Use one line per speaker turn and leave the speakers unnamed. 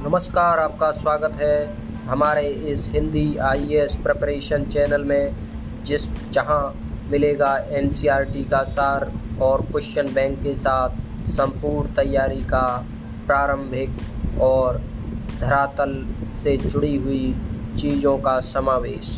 नमस्कार, आपका स्वागत है हमारे इस हिंदी आईएएस प्रिपरेशन चैनल में, जिस, जहाँ मिलेगा एनसीईआरटी का सार और क्वेश्चन बैंक के साथ संपूर्ण तैयारी का प्रारंभिक और धरातल से जुड़ी हुई चीज़ों का समावेश।